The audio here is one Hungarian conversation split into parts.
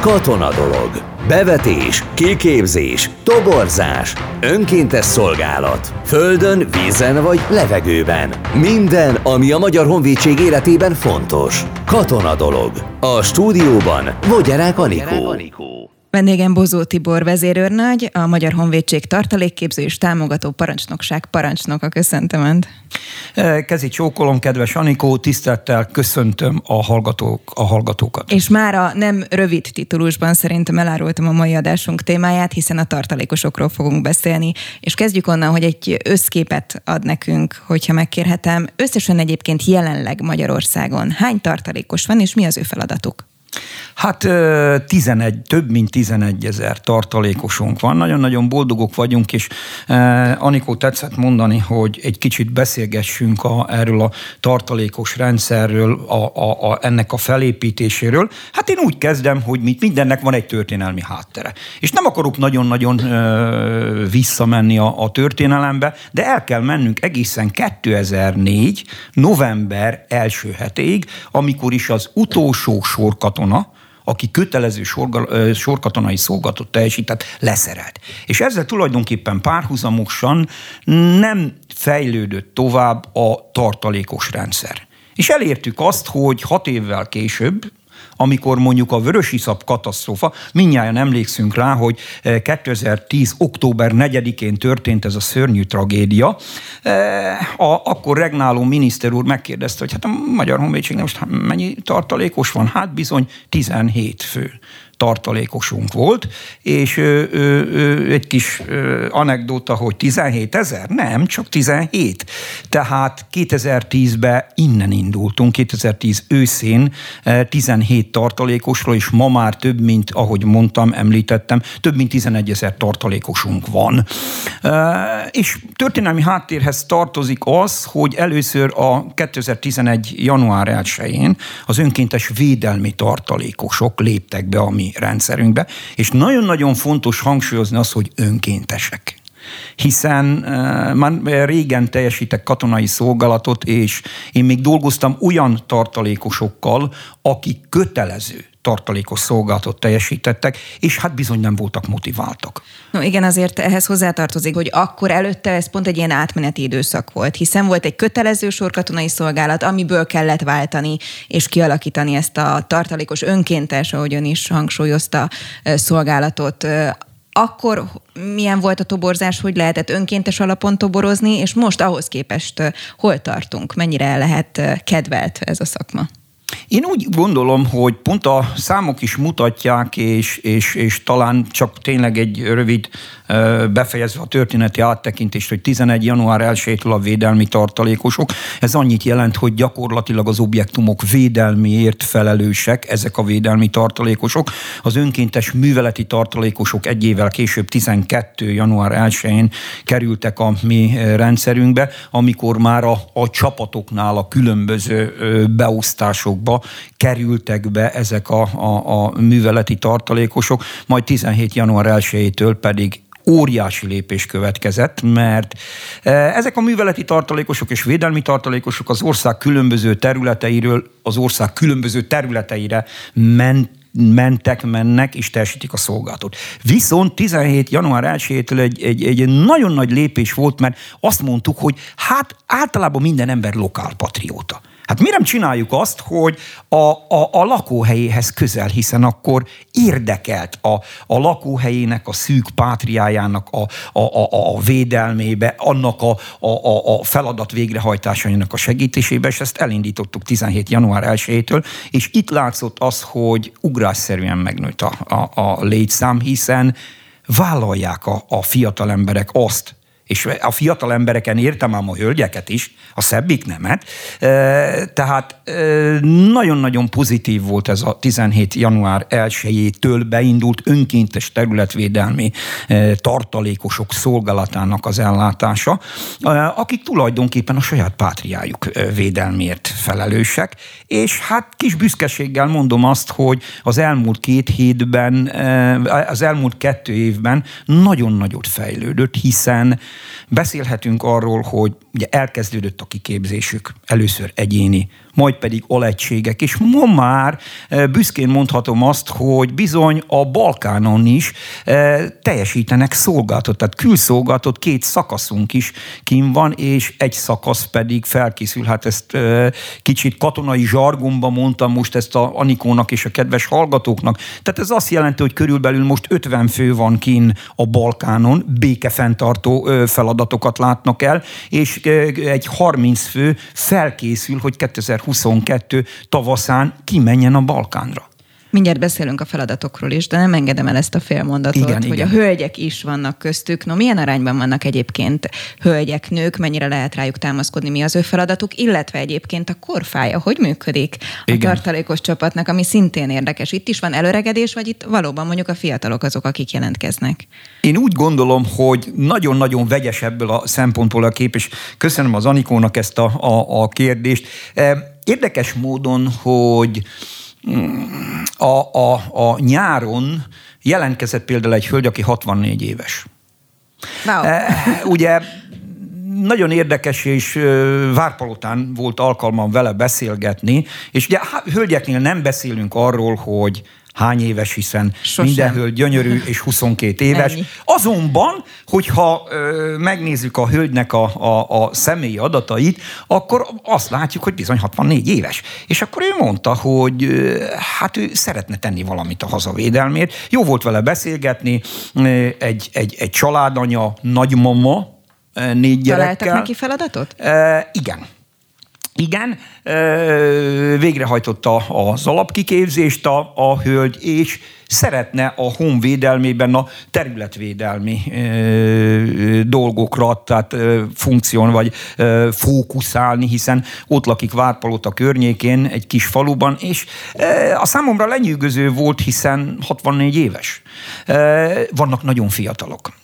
Katona dolog. Bevetés, kiképzés, toborzás, önkéntes szolgálat. Földön, vízen vagy levegőben. Minden, ami a Magyar Honvédség életében fontos. Katona dolog. A stúdióban Vogyarák Anikó. Vendégem Bozó Tibor vezérőrnagy, a Magyar Honvédség tartalékképző és támogató parancsnokság parancsnoka. Köszöntöm Önt. Kezi csókolom, kedves Anikó, tisztelettel köszöntöm a, hallgatók, a hallgatókat. És már a nem rövid titulusban szerintem elárultam a mai adásunk témáját, hiszen a tartalékosokról fogunk beszélni, és kezdjük onnan, hogy egy összképet ad nekünk, hogyha megkérhetem. Összesen egyébként jelenleg Magyarországon hány tartalékos van, és mi az ő feladatuk? Hát 11, több mint 11 ezer tartalékosunk van. Nagyon-nagyon boldogok vagyunk, és Anikó tetszett mondani, hogy egy kicsit beszélgessünk a, erről a tartalékos rendszerről, a, a, a, ennek a felépítéséről. Hát én úgy kezdem, hogy mit, mindennek van egy történelmi háttere. És nem akarok nagyon-nagyon visszamenni a, a történelembe, de el kell mennünk egészen 2004. november első hetéig, amikor is az utolsó sorkatona, aki kötelező sorgal, sorkatonai szolgatot teljesített, leszerelt. És ezzel tulajdonképpen párhuzamosan nem fejlődött tovább a tartalékos rendszer. És elértük azt, hogy hat évvel később, amikor mondjuk a vörösiszap katasztrófa, minnyáján emlékszünk rá, hogy 2010. október 4-én történt ez a szörnyű tragédia, a, akkor regnáló miniszter úr megkérdezte, hogy hát a Magyar Honvédségnek most mennyi tartalékos van? Hát bizony 17 fő tartalékosunk volt, és ö, ö, egy kis ö, anekdóta, hogy 17 ezer? Nem, csak 17. Tehát 2010-ben innen indultunk, 2010 őszén 17 tartalékosról, és ma már több, mint, ahogy mondtam, említettem, több mint 11 ezer tartalékosunk van. És történelmi háttérhez tartozik az, hogy először a 2011. január 1-én az önkéntes védelmi tartalékosok léptek be a mi rendszerünkbe, és nagyon-nagyon fontos hangsúlyozni az, hogy önkéntesek hiszen uh, már régen teljesítek katonai szolgálatot, és én még dolgoztam olyan tartalékosokkal, akik kötelező tartalékos szolgálatot teljesítettek, és hát bizony nem voltak motiváltak. No igen, azért ehhez hozzátartozik, hogy akkor előtte ez pont egy ilyen átmeneti időszak volt, hiszen volt egy kötelező sorkatonai szolgálat, amiből kellett váltani és kialakítani ezt a tartalékos önkéntes, ahogy ön is hangsúlyozta, szolgálatot akkor milyen volt a toborzás, hogy lehetett önkéntes alapon toborozni, és most ahhoz képest hol tartunk, mennyire lehet kedvelt ez a szakma? Én úgy gondolom, hogy pont a számok is mutatják, és, és, és talán csak tényleg egy rövid befejezve a történeti áttekintést, hogy 11. január 1-től a védelmi tartalékosok. Ez annyit jelent, hogy gyakorlatilag az objektumok védelmiért felelősek ezek a védelmi tartalékosok. Az önkéntes műveleti tartalékosok egy évvel később, 12. január 1-én kerültek a mi rendszerünkbe, amikor már a, a csapatoknál a különböző beosztásokba kerültek be ezek a, a, a műveleti tartalékosok, majd 17. január 1-től pedig óriási lépés következett, mert e, ezek a műveleti tartalékosok és védelmi tartalékosok az ország különböző területeiről az ország különböző területeire ment mentek, mennek és teljesítik a szolgálatot. Viszont 17. január 1-től egy, egy, egy nagyon nagy lépés volt, mert azt mondtuk, hogy hát általában minden ember lokálpatrióta. Hát mi nem csináljuk azt, hogy a, a, a lakóhelyéhez közel, hiszen akkor érdekelt a, a lakóhelyének, a szűk pátriájának a, a, a, a védelmébe, annak a, a, a feladat végrehajtásainak a segítésébe, és ezt elindítottuk 17. január 1-től, és itt látszott az, hogy ugrásszerűen megnőtt a, a, a létszám, hiszen vállalják a, a fiatal emberek azt, és a fiatal embereken értem ám a hölgyeket is, a szebbik nemet. Tehát nagyon-nagyon pozitív volt ez a 17. január 1-től beindult önkéntes területvédelmi tartalékosok szolgálatának az ellátása, akik tulajdonképpen a saját pátriájuk védelmért felelősek, és hát kis büszkeséggel mondom azt, hogy az elmúlt két hétben, az elmúlt kettő évben nagyon nagyot fejlődött, hiszen Beszélhetünk arról, hogy ugye elkezdődött a kiképzésük, először egyéni, majd pedig alegységek. És ma már e, büszkén mondhatom azt, hogy bizony a Balkánon is e, teljesítenek szolgáltat, tehát külszolgáltat két szakaszunk is kim van, és egy szakasz pedig felkészül. Hát ezt e, kicsit katonai zsargomba mondtam most ezt a Anikónak és a kedves hallgatóknak. Tehát ez azt jelenti, hogy körülbelül most 50 fő van kin a Balkánon, békefenntartó feladatokat látnak el, és egy 30 fő felkészül, hogy 2022 tavaszán kimenjen a Balkánra. Mindjárt beszélünk a feladatokról is, de nem engedem el ezt a félmondatot, igen, hogy igen. a hölgyek is vannak köztük. No, milyen arányban vannak egyébként hölgyek, nők, mennyire lehet rájuk támaszkodni, mi az ő feladatuk, illetve egyébként a korfája, hogy működik a igen. tartalékos csapatnak, ami szintén érdekes. Itt is van előregedés, vagy itt valóban mondjuk a fiatalok azok, akik jelentkeznek? Én úgy gondolom, hogy nagyon-nagyon vegyes ebből a szempontból a kép, és köszönöm az Anikónak ezt a, a, a kérdést. Érdekes módon, hogy a, a, a nyáron jelentkezett például egy hölgy, aki 64 éves. Wow. E, ugye nagyon érdekes, és Várpalotán volt alkalmam vele beszélgetni, és ugye hölgyeknél nem beszélünk arról, hogy hány éves, hiszen Sosem. minden gyönyörű és 22 éves. Ennyi. Azonban, hogyha ö, megnézzük a hölgynek a, a, a személyi adatait, akkor azt látjuk, hogy bizony 64 éves. És akkor ő mondta, hogy ö, hát ő szeretne tenni valamit a hazavédelmért. Jó volt vele beszélgetni, egy, egy, egy családanya, nagymama, négy gyerekkel. Találtak neki feladatot? E, igen. Igen, végrehajtotta az alapkiképzést a, a hölgy, és szeretne a honvédelmében a területvédelmi dolgokra, tehát funkción vagy fókuszálni, hiszen ott lakik Várpalota környékén, egy kis faluban, és a számomra lenyűgöző volt, hiszen 64 éves. Vannak nagyon fiatalok.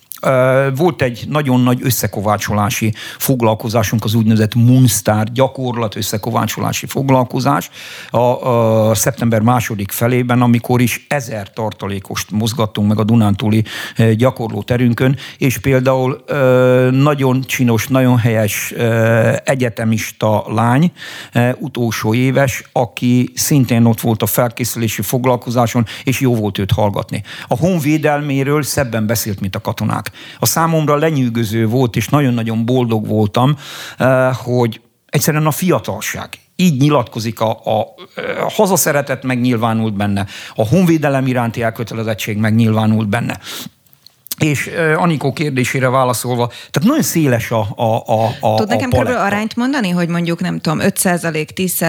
Volt egy nagyon nagy összekovácsolási foglalkozásunk, az úgynevezett Munster gyakorlat összekovácsolási foglalkozás a, a szeptember második felében, amikor is ezer tartalékost mozgattunk meg a Dunántúli gyakorló terünkön, és például nagyon csinos, nagyon helyes egyetemista lány, utolsó éves, aki szintén ott volt a felkészülési foglalkozáson, és jó volt őt hallgatni. A honvédelméről szebben beszélt, mint a katonák. A számomra lenyűgöző volt, és nagyon-nagyon boldog voltam, eh, hogy egyszerűen a fiatalság így nyilatkozik, a, a, a hazaszeretet megnyilvánult benne, a honvédelem iránti elkötelezettség megnyilvánult benne. És uh, Anikó kérdésére válaszolva, tehát nagyon széles a, a, a, a Tud nekem körülbelül arányt mondani, hogy mondjuk nem tudom, 5% 10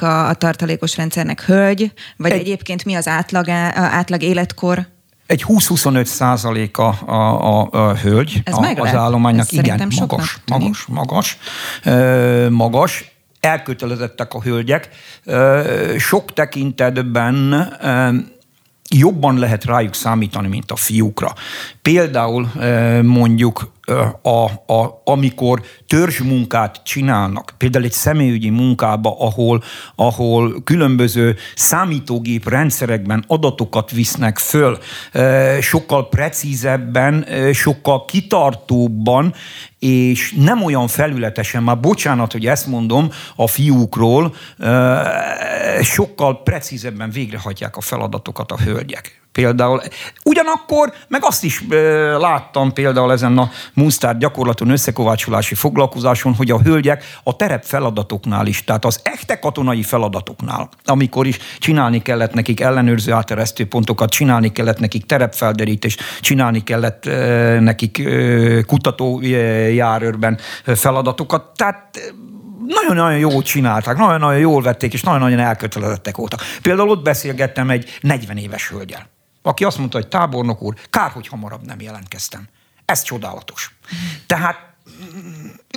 a, a tartalékos rendszernek hölgy, vagy Egy, egyébként mi az átlag, átlag életkor? Egy 20-25 százalék a, a, a hölgy Ez a, az állománynak. Ez Igen, magas, magas, magas, magas, magas. Elkötelezettek a hölgyek. Sok tekintetben jobban lehet rájuk számítani, mint a fiúkra. Például mondjuk a, a, amikor törzsmunkát csinálnak, például egy személyügyi munkába, ahol, ahol különböző számítógép rendszerekben adatokat visznek föl, sokkal precízebben, sokkal kitartóbban, és nem olyan felületesen, már bocsánat, hogy ezt mondom a fiúkról, sokkal precízebben végrehajtják a feladatokat a hölgyek például. Ugyanakkor meg azt is láttam például ezen a Munster gyakorlaton összekovácsolási foglalkozáson, hogy a hölgyek a terep feladatoknál is, tehát az echte katonai feladatoknál, amikor is csinálni kellett nekik ellenőrző áteresztő pontokat, csinálni kellett nekik terepfelderítést, csinálni kellett nekik e, kutatójárőrben feladatokat. Tehát nagyon-nagyon jól csinálták, nagyon-nagyon jól vették, és nagyon-nagyon elkötelezettek voltak. Például ott beszélgettem egy 40 éves hölgyel aki azt mondta, hogy tábornok úr, kár, hogy hamarabb nem jelentkeztem. Ez csodálatos. Tehát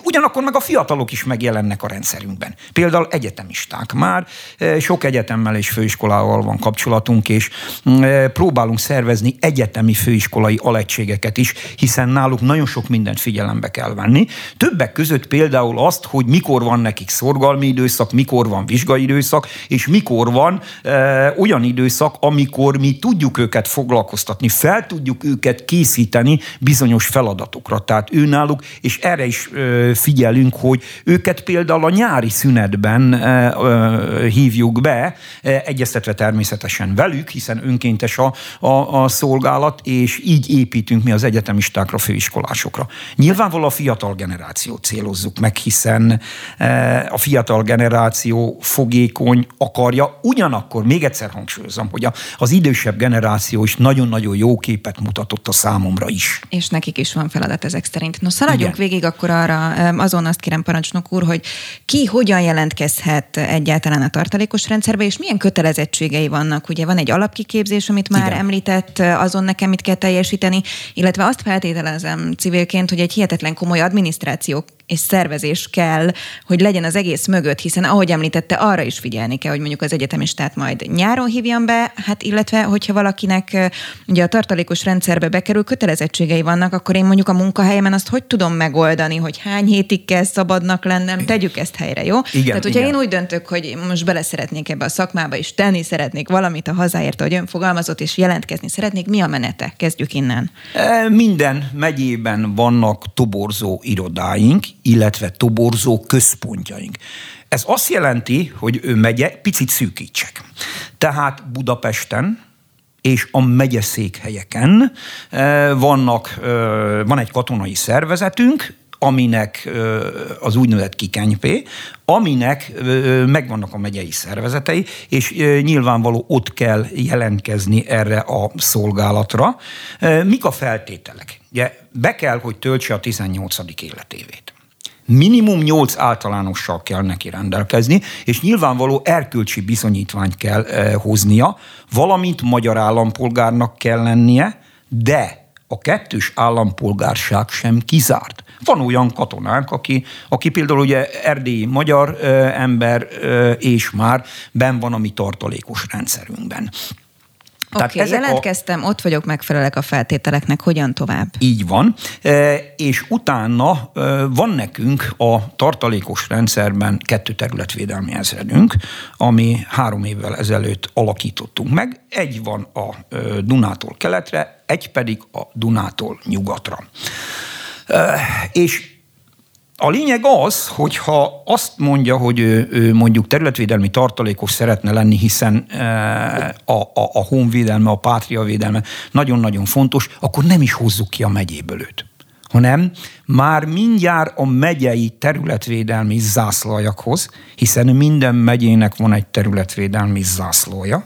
Ugyanakkor meg a fiatalok is megjelennek a rendszerünkben. Például egyetemisták már, eh, sok egyetemmel és főiskolával van kapcsolatunk, és mm, eh, próbálunk szervezni egyetemi főiskolai alegységeket is, hiszen náluk nagyon sok mindent figyelembe kell venni. Többek között például azt, hogy mikor van nekik szorgalmi időszak, mikor van vizsgai időszak, és mikor van e, olyan időszak, amikor mi tudjuk őket foglalkoztatni, fel tudjuk őket készíteni bizonyos feladatokra. Tehát ő náluk, és és erre is figyelünk, hogy őket például a nyári szünetben hívjuk be, egyeztetve természetesen velük, hiszen önkéntes a, a, a szolgálat, és így építünk mi az egyetemistákra, főiskolásokra. Nyilvánvalóan a fiatal generációt célozzuk meg, hiszen a fiatal generáció fogékony akarja, ugyanakkor még egyszer hangsúlyozom, hogy az idősebb generáció is nagyon-nagyon jó képet mutatott a számomra is. És nekik is van feladat ezek szerint. No, szaladjunk Igen. Végig akkor arra, azon azt kérem parancsnok úr, hogy ki hogyan jelentkezhet egyáltalán a tartalékos rendszerbe, és milyen kötelezettségei vannak. Ugye van egy alapkiképzés, amit már Igen. említett, azon nekem mit kell teljesíteni, illetve azt feltételezem civilként, hogy egy hihetetlen komoly adminisztráció és szervezés kell, hogy legyen az egész mögött, hiszen ahogy említette, arra is figyelni kell, hogy mondjuk az egyetemistát majd nyáron hívjam be, hát illetve, hogyha valakinek ugye a tartalékos rendszerbe bekerül, kötelezettségei vannak, akkor én mondjuk a munkahelyemen azt hogy tudom megoldani, hogy hány hétig kell szabadnak lennem, tegyük ezt helyre, jó? Igen, Tehát, hogyha igen. én úgy döntök, hogy most bele szeretnék ebbe a szakmába, és tenni szeretnék valamit a hazáért, hogy ön fogalmazott, és jelentkezni szeretnék, mi a menete? Kezdjük innen. Minden megyében vannak toborzó irodáink, illetve toborzó központjaink. Ez azt jelenti, hogy ő megye, picit szűkítsek. Tehát Budapesten, és a megyeszékhelyeken eh, vannak, eh, van egy katonai szervezetünk, aminek eh, az úgynevezett kikenypé, aminek megvannak a megyei szervezetei, és nyilvánvaló ott kell jelentkezni erre a szolgálatra. Mik a feltételek? Ugye be kell, hogy töltse a 18. életévét minimum 8 általánossal kell neki rendelkezni, és nyilvánvaló erkölcsi bizonyítványt kell eh, hoznia, valamint magyar állampolgárnak kell lennie, de a kettős állampolgárság sem kizárt. Van olyan katonánk, aki, aki például ugye erdélyi magyar ö, eh, ember ö, eh, és már ben van a mi tartalékos rendszerünkben. Oké, okay, jelentkeztem, a... ott vagyok, megfelelek a feltételeknek, hogyan tovább? Így van, e, és utána e, van nekünk a tartalékos rendszerben kettő területvédelmi ezredünk, ami három évvel ezelőtt alakítottunk meg. Egy van a e, Dunától keletre, egy pedig a Dunától nyugatra. És a lényeg az, hogyha azt mondja, hogy ő, ő mondjuk területvédelmi tartalékos szeretne lenni, hiszen e, a, a, a honvédelme, a pátriavédelme nagyon-nagyon fontos, akkor nem is hozzuk ki a megyéből őt. Hanem már mindjárt a megyei területvédelmi zászlajakhoz, hiszen minden megyének van egy területvédelmi zászlója,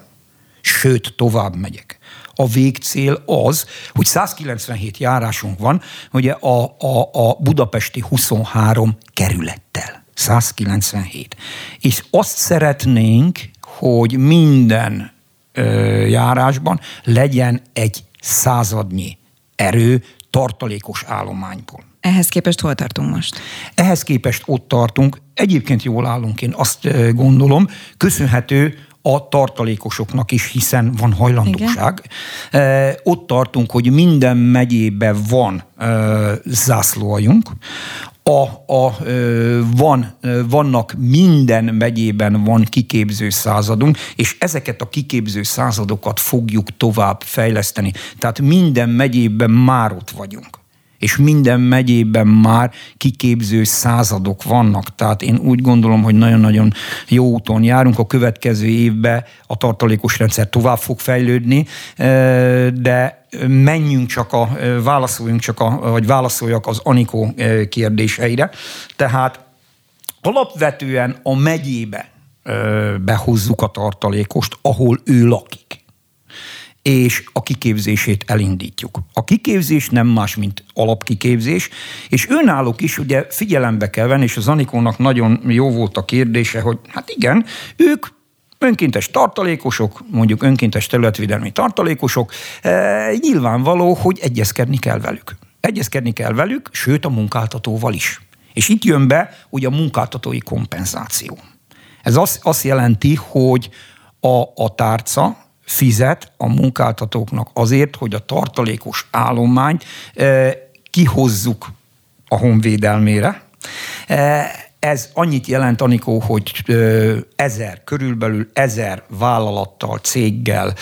sőt, tovább megyek a végcél az, hogy 197 járásunk van, ugye a, a, a budapesti 23 kerülettel. 197. És azt szeretnénk, hogy minden ö, járásban legyen egy századnyi erő tartalékos állományból. Ehhez képest hol tartunk most? Ehhez képest ott tartunk. Egyébként jól állunk, én azt gondolom, köszönhető a tartalékosoknak is, hiszen van hajlandóság. Igen. Ott tartunk, hogy minden megyében van zászlóajunk, a, a, van, vannak minden megyében van kiképző századunk, és ezeket a kiképző századokat fogjuk tovább fejleszteni. Tehát minden megyében már ott vagyunk és minden megyében már kiképző századok vannak. Tehát én úgy gondolom, hogy nagyon-nagyon jó úton járunk. A következő évben a tartalékos rendszer tovább fog fejlődni, de menjünk csak a, válaszoljunk csak a, vagy válaszoljak az Anikó kérdéseire. Tehát alapvetően a megyébe behozzuk a tartalékost, ahol ő lakik és a kiképzését elindítjuk. A kiképzés nem más, mint alapkiképzés, és önállók is ugye figyelembe kell venni, és az Anikónak nagyon jó volt a kérdése, hogy hát igen, ők önkéntes tartalékosok, mondjuk önkéntes területvédelmi tartalékosok, e, nyilvánvaló, hogy egyezkedni kell velük. Egyezkedni kell velük, sőt a munkáltatóval is. És itt jön be ugye a munkáltatói kompenzáció. Ez azt, azt jelenti, hogy a, a tárca, fizet a munkáltatóknak azért, hogy a tartalékos állományt eh, kihozzuk a honvédelmére. Eh, ez annyit jelent, Anikó, hogy eh, ezer, körülbelül ezer vállalattal, céggel,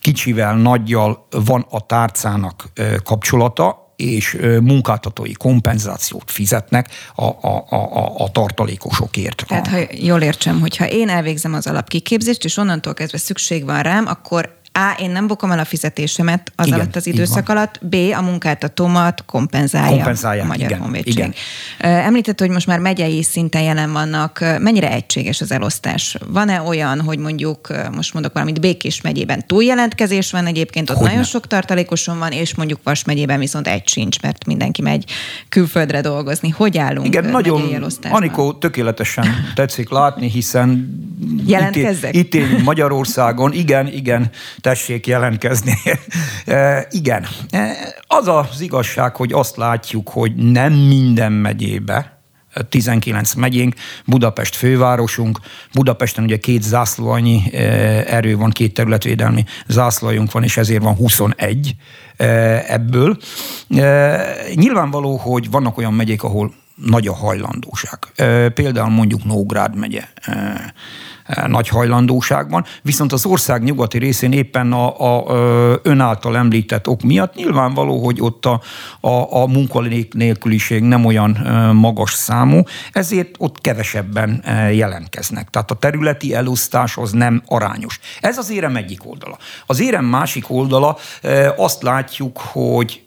kicsivel, nagyjal van a tárcának kapcsolata, és munkáltatói kompenzációt fizetnek a, a, a, a tartalékosokért. Tehát, ha jól értsem, hogyha én elvégzem az alapkiképzést, és onnantól kezdve szükség van rám, akkor a. Én nem bukom el a fizetésemet az igen, alatt az időszak alatt, B. A munkáltatómat kompenzálja Kompenzálják, a Magyar igen, Honvédség. Igen. Említett, hogy most már megyei szinten jelen vannak. Mennyire egységes az elosztás? Van-e olyan, hogy mondjuk, most mondok valamit, Békés megyében túljelentkezés van egyébként, ott hogy nagyon sok tartalékoson van, és mondjuk Vas megyében viszont egy sincs, mert mindenki megy külföldre dolgozni. Hogy állunk? Igen, nagyon, Anikó, tökéletesen tetszik látni, hiszen Jelentkezzek? Itt, itt Magyarországon, igen, igen, tessék jelentkezni. e, igen, e, az az igazság, hogy azt látjuk, hogy nem minden megyébe, 19 megyénk, Budapest fővárosunk, Budapesten ugye két zászlóanyi e, erő van, két területvédelmi zászlójunk van, és ezért van 21 e, ebből. Nyilvánvaló, hogy vannak olyan megyék, ahol nagy a hajlandóság. Például mondjuk Nógrád megye nagy hajlandóságban, viszont az ország nyugati részén éppen a, a, a ön által említett ok miatt nyilvánvaló, hogy ott a, a, a munkanélküliség nem olyan magas számú, ezért ott kevesebben jelentkeznek. Tehát a területi elosztás az nem arányos. Ez az érem egyik oldala. Az érem másik oldala azt látjuk, hogy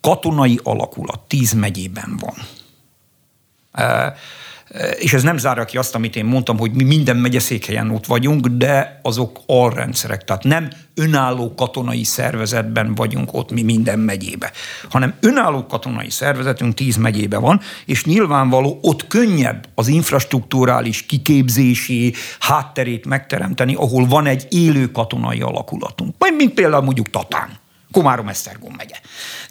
katonai alakulat tíz megyében van és ez nem zárja ki azt, amit én mondtam, hogy mi minden megyeszékhelyen ott vagyunk, de azok alrendszerek, tehát nem önálló katonai szervezetben vagyunk ott mi minden megyébe, hanem önálló katonai szervezetünk tíz megyébe van, és nyilvánvaló ott könnyebb az infrastruktúrális kiképzési hátterét megteremteni, ahol van egy élő katonai alakulatunk. Mint például mondjuk Tatán. Komárom-Esztergom megye.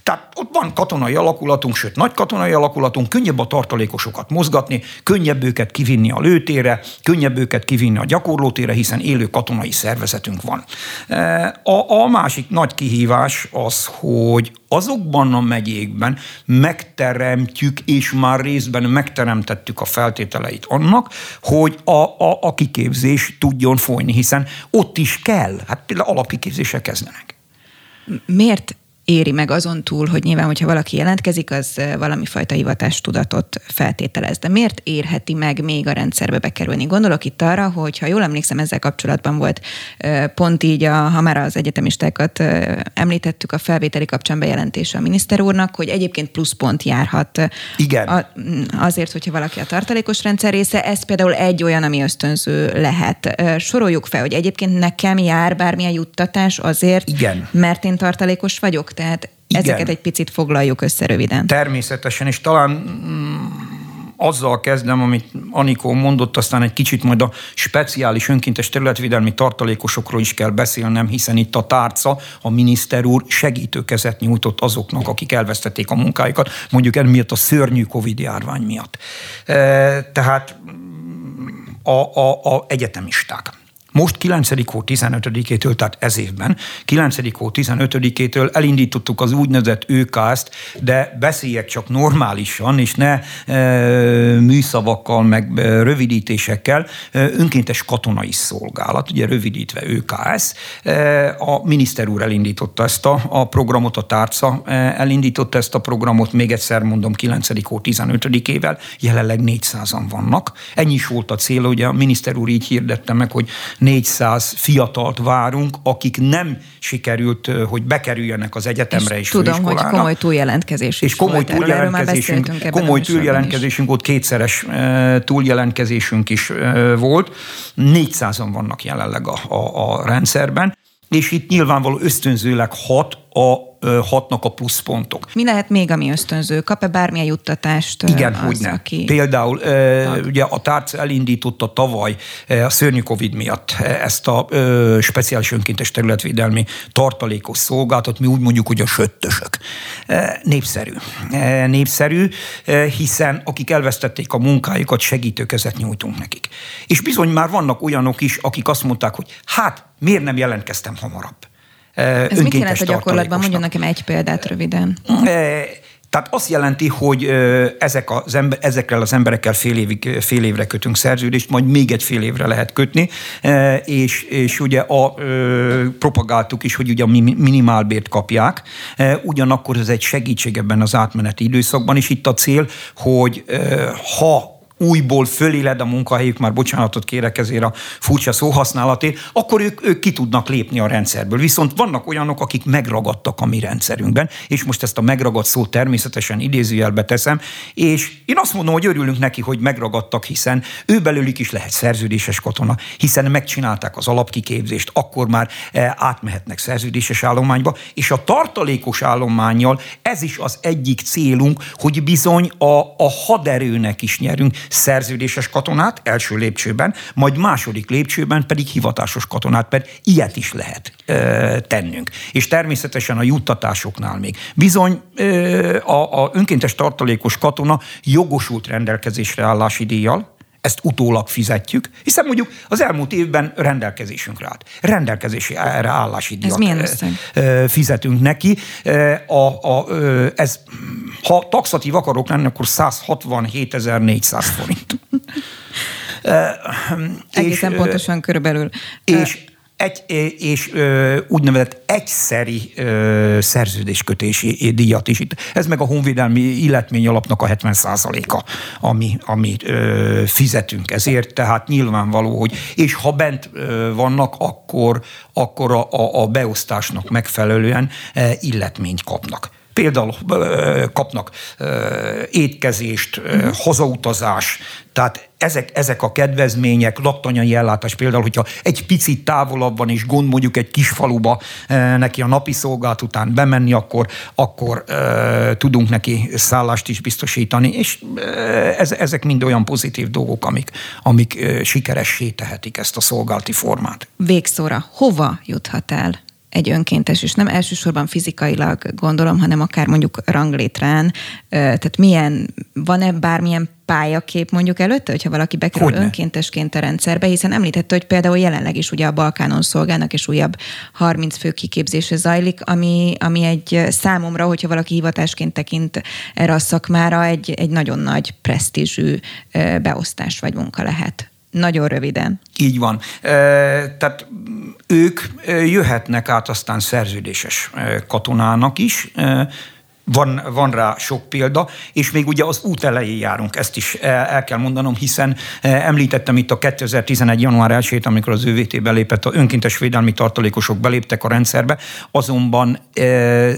Tehát ott van katonai alakulatunk, sőt nagy katonai alakulatunk, könnyebb a tartalékosokat mozgatni, könnyebb őket kivinni a lőtére, könnyebb őket kivinni a gyakorlótére, hiszen élő katonai szervezetünk van. E, a, a másik nagy kihívás az, hogy azokban a megyékben megteremtjük, és már részben megteremtettük a feltételeit annak, hogy a, a, a kiképzés tudjon folyni, hiszen ott is kell, hát például alapkiképzésre kezdenek. Miért éri meg azon túl, hogy nyilván, hogyha valaki jelentkezik, az valami fajta hivatástudatot feltételez. De miért érheti meg még a rendszerbe bekerülni? Gondolok itt arra, hogy ha jól emlékszem, ezzel kapcsolatban volt pont így, a, ha már az egyetemistákat említettük a felvételi kapcsán bejelentése a miniszter úrnak, hogy egyébként pluszpont járhat Igen. A, azért, hogyha valaki a tartalékos rendszer része. Ez például egy olyan, ami ösztönző lehet. Soroljuk fel, hogy egyébként nekem jár bármilyen juttatás azért, Igen. mert én tartalékos vagyok tehát Igen. ezeket egy picit foglaljuk össze röviden. Természetesen, és talán mm, azzal kezdem, amit Anikó mondott, aztán egy kicsit majd a speciális önkéntes területvédelmi tartalékosokról is kell beszélnem, hiszen itt a tárca, a miniszter úr segítőkezet nyújtott azoknak, akik elvesztették a munkájukat, mondjuk emiatt a szörnyű Covid járvány miatt. E, tehát a, a, a egyetemisták most 9. hó 15-től, tehát ez évben, 9. hó 15-től elindítottuk az úgynevezett ÖKS-t, de beszéljek csak normálisan, és ne e, műszavakkal, meg e, rövidítésekkel. E, önkéntes katonai szolgálat, ugye rövidítve ÖKS. E, a miniszter úr elindította ezt a, a programot, a tárca e, elindította ezt a programot, még egyszer mondom, 9. hó 15-ével, jelenleg 400-an vannak. Ennyi is volt a cél, ugye a miniszter úr így hirdette meg, hogy 400 fiatalt várunk, akik nem sikerült, hogy bekerüljenek az egyetemre és, és Tudom, hogy komoly túljelentkezés És komoly volt. túljelentkezésünk, komoly túljelentkezésünk volt, kétszeres túljelentkezésünk is volt. 400-an vannak jelenleg a, a, a rendszerben, és itt nyilvánvaló ösztönzőleg hat a hatnak a pluszpontok. Mi lehet még, ami ösztönző? Kap-e bármilyen juttatást? Igen, az, hogy ne. Aki... Például tag. ugye a tárc elindította tavaly a szörnyű Covid miatt ezt a speciális önkéntes területvédelmi tartalékos szolgáltat, mi úgy mondjuk, hogy a söttösök. Népszerű. Népszerű, hiszen akik elvesztették a munkájukat, segítőkezet nyújtunk nekik. És bizony már vannak olyanok is, akik azt mondták, hogy hát miért nem jelentkeztem hamarabb? Ez mit jelent a gyakorlatban? Mondjon nekem egy példát röviden. Tehát azt jelenti, hogy ezek az ember, ezekkel az emberekkel fél, évig, fél évre kötünk szerződést, majd még egy fél évre lehet kötni, és, és ugye a, propagáltuk is, hogy ugye a minimálbért kapják, ugyanakkor ez egy segítség ebben az átmeneti időszakban, és itt a cél, hogy ha újból föléled a munkahelyük, már bocsánatot kérek ezért a furcsa szóhasználatért, akkor ők, ők ki tudnak lépni a rendszerből. Viszont vannak olyanok, akik megragadtak a mi rendszerünkben, és most ezt a megragadt szót természetesen idézőjelbe teszem, és én azt mondom, hogy örülünk neki, hogy megragadtak, hiszen ő belőlük is lehet szerződéses katona, hiszen megcsinálták az alapkiképzést, akkor már eh, átmehetnek szerződéses állományba, és a tartalékos állományjal ez is az egyik célunk, hogy bizony a, a haderőnek is nyerünk, szerződéses katonát első lépcsőben, majd második lépcsőben pedig hivatásos katonát, mert ilyet is lehet ö, tennünk. És természetesen a juttatásoknál még. Bizony ö, a, a önkéntes tartalékos katona jogosult rendelkezésre állási díjjal, ezt utólag fizetjük, hiszen mondjuk az elmúlt évben rendelkezésünkre állt. Rendelkezésre állási díjat fizetünk neki. A, a, ez, ha taxatív akarok lenni, akkor 167.400 forint. Egészen és, pontosan körülbelül. És egy, és ö, úgynevezett egyszeri ö, szerződéskötési díjat is. Ez meg a honvédelmi illetmény alapnak a 70%-a, ami, amit ö, fizetünk ezért, tehát nyilvánvaló, hogy és ha bent ö, vannak, akkor, akkor a, a, a beosztásnak megfelelően ö, illetményt kapnak például kapnak étkezést, hazautazás, tehát ezek, ezek a kedvezmények, laktanyai ellátás például, hogyha egy picit távolabb van és gond mondjuk egy kis faluba neki a napi szolgált után bemenni, akkor, akkor e, tudunk neki szállást is biztosítani, és ez, ezek mind olyan pozitív dolgok, amik, amik sikeressé tehetik ezt a szolgálti formát. Végszóra, hova juthat el egy önkéntes, és nem elsősorban fizikailag gondolom, hanem akár mondjuk ranglétrán, tehát milyen, van-e bármilyen pályakép mondjuk előtte, hogyha valaki bekerül Hogyne. önkéntesként a rendszerbe, hiszen említette, hogy például jelenleg is ugye a Balkánon szolgálnak, és újabb 30 fő kiképzése zajlik, ami, ami egy számomra, hogyha valaki hivatásként tekint erre a szakmára, egy, egy nagyon nagy presztízsű beosztás vagy munka lehet. Nagyon röviden. Így van. Tehát ők jöhetnek át aztán szerződéses katonának is, van, van rá sok példa, és még ugye az út elején járunk, ezt is el kell mondanom, hiszen említettem itt a 2011. január 1 amikor az ÖVT belépett, a önkéntes védelmi tartalékosok beléptek a rendszerbe, azonban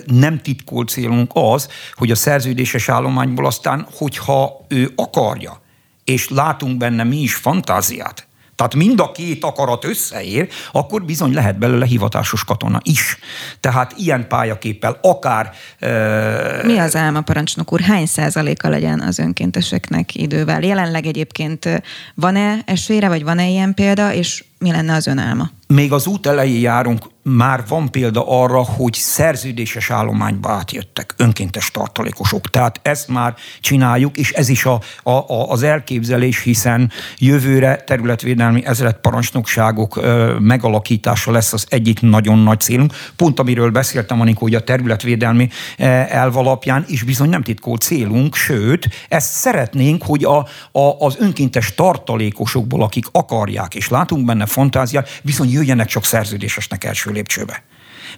nem titkolt célunk az, hogy a szerződéses állományból aztán, hogyha ő akarja, és látunk benne mi is fantáziát, tehát mind a két akarat összeér, akkor bizony lehet belőle hivatásos katona is. Tehát ilyen pályaképpel akár... Uh... Mi az álma, parancsnok úr? Hány százaléka legyen az önkénteseknek idővel? Jelenleg egyébként van-e esélyre, vagy van-e ilyen példa, és mi lenne az ön álma? Még az út elején járunk, már van példa arra, hogy szerződéses állományba átjöttek önkéntes tartalékosok. Tehát ezt már csináljuk, és ez is a, a, a, az elképzelés, hiszen jövőre területvédelmi ezredparancsnokságok ö, megalakítása lesz az egyik nagyon nagy célunk. Pont amiről beszéltem, Anikó, hogy a területvédelmi elv alapján is bizony nem titkolt célunk, sőt, ezt szeretnénk, hogy a, a, az önkéntes tartalékosokból, akik akarják, és látunk benne fantáziát, viszont jöjjenek csak szerződésesnek első lépcsőbe.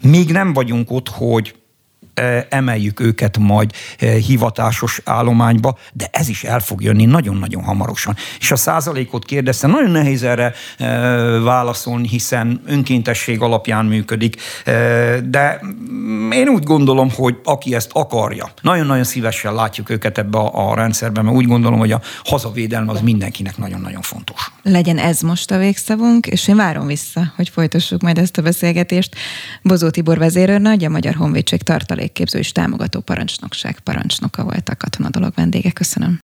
Még nem vagyunk ott, hogy emeljük őket majd hivatásos állományba, de ez is el fog jönni nagyon-nagyon hamarosan. És a százalékot kérdezte, nagyon nehéz erre válaszolni, hiszen önkéntesség alapján működik, de én úgy gondolom, hogy aki ezt akarja, nagyon-nagyon szívesen látjuk őket ebbe a, a rendszerbe, mert úgy gondolom, hogy a hazavédelme az mindenkinek nagyon-nagyon fontos. Legyen ez most a végszavunk, és én várom vissza, hogy folytassuk majd ezt a beszélgetést. Bozó Tibor vezérőrnagy, a Magyar Honvédség tartalék tartalékképző és támogató parancsnokság parancsnoka volt a katonadolog vendége. Köszönöm.